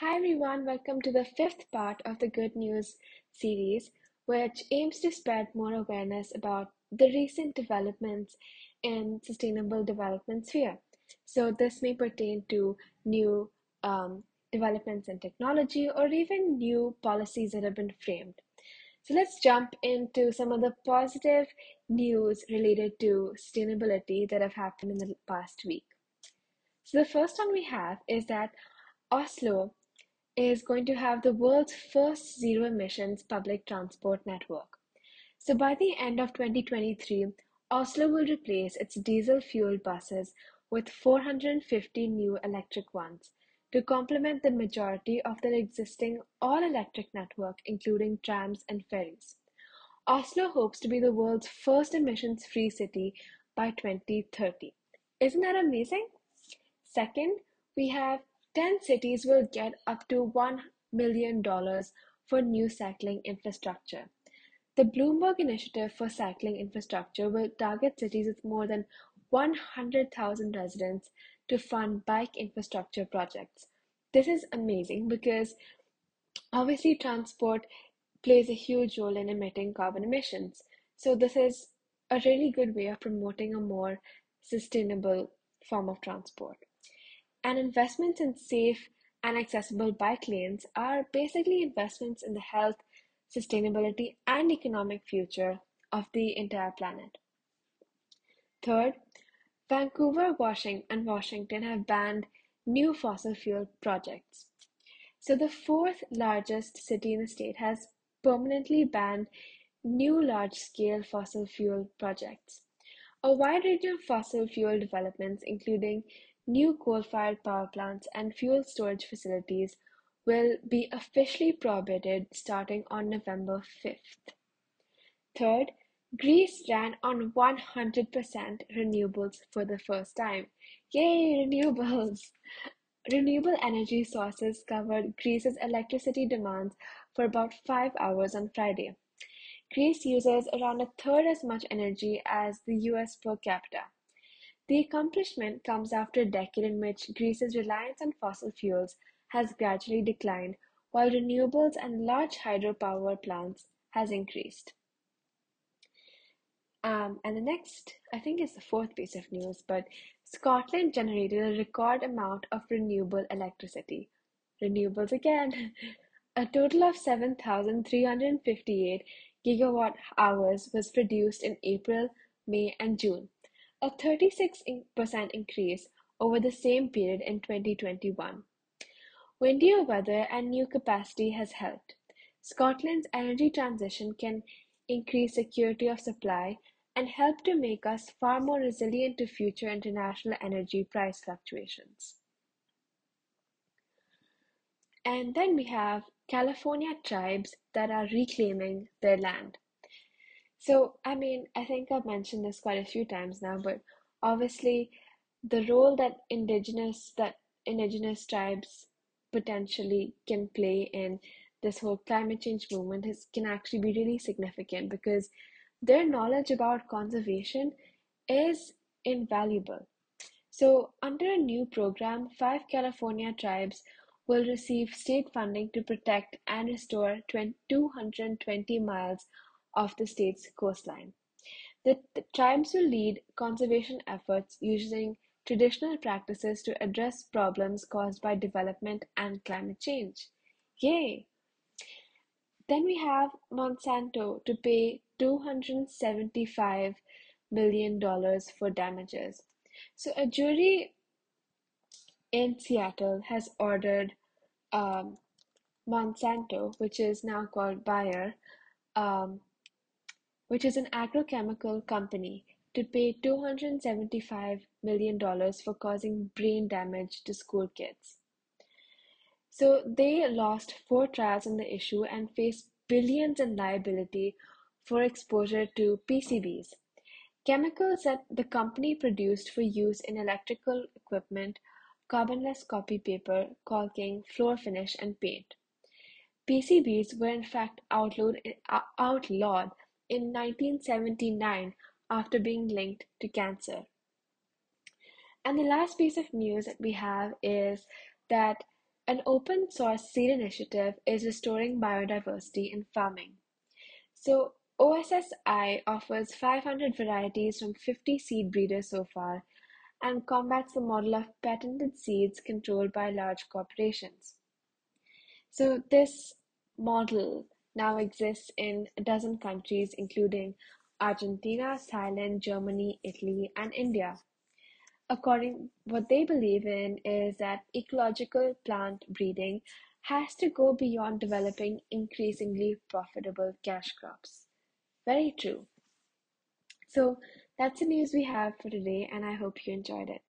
Hi everyone, welcome to the fifth part of the Good News series, which aims to spread more awareness about the recent developments in sustainable development sphere. So this may pertain to new um, developments in technology or even new policies that have been framed. So let's jump into some of the positive news related to sustainability that have happened in the past week. So the first one we have is that Oslo is going to have the world's first zero emissions public transport network. So by the end of 2023, Oslo will replace its diesel fueled buses with 450 new electric ones to complement the majority of their existing all electric network, including trams and ferries. Oslo hopes to be the world's first emissions free city by 2030. Isn't that amazing? Second, we have 10 cities will get up to $1 million for new cycling infrastructure. The Bloomberg Initiative for Cycling Infrastructure will target cities with more than 100,000 residents to fund bike infrastructure projects. This is amazing because obviously transport plays a huge role in emitting carbon emissions. So, this is a really good way of promoting a more sustainable form of transport. And investments in safe and accessible bike lanes are basically investments in the health, sustainability, and economic future of the entire planet. Third, Vancouver, Washington, and Washington have banned new fossil fuel projects. So, the fourth largest city in the state has permanently banned new large scale fossil fuel projects. A wide range of fossil fuel developments, including new coal-fired power plants and fuel storage facilities will be officially prohibited starting on November 5th. Third, Greece ran on 100% renewables for the first time. Yay, renewables! Renewable energy sources covered Greece's electricity demands for about five hours on Friday. Greece uses around a third as much energy as the US per capita. The accomplishment comes after a decade in which Greece's reliance on fossil fuels has gradually declined, while renewables and large hydropower plants has increased. Um, and the next, I think, is the fourth piece of news, but Scotland generated a record amount of renewable electricity. Renewables again. A total of 7,358 gigawatt hours was produced in April, May, and June, a 36% increase over the same period in 2021. Windier weather and new capacity has helped. Scotland's energy transition can increase security of supply and help to make us far more resilient to future international energy price fluctuations. And then we have California tribes that are reclaiming their land. So, I mean, I think I've mentioned this quite a few times now, but obviously, the role that indigenous that indigenous tribes potentially can play in this whole climate change movement is can actually be really significant because their knowledge about conservation is invaluable. So, under a new program, five California tribes will receive state funding to protect and restore 220 miles of the state's coastline. The, the tribes will lead conservation efforts using traditional practices to address problems caused by development and climate change. Yay! Then we have Monsanto to pay $275 million for damages. So, a jury in Seattle has ordered um, Monsanto, which is now called Bayer, um, which is an agrochemical company, to pay $275 million for causing brain damage to school kids. So they lost four trials on the issue and faced billions in liability for exposure to PCBs, chemicals that the company produced for use in electrical equipment, carbonless copy paper, caulking, floor finish, and paint. PCBs were in fact outlawed, uh, outlawed in 1979 after being linked to cancer. And the last piece of news that we have is that An open source seed initiative is restoring biodiversity in farming. So OSSI offers five hundred varieties from fifty seed breeders so far and combats the model of patented seeds controlled by large corporations. So this model now exists in a dozen countries, including Argentina, Thailand, Germany, Italy, and India. According what they believe in is that ecological plant breeding has to go beyond developing increasingly profitable cash crops. Very true. So that's the news we have for today, and I hope you enjoyed it.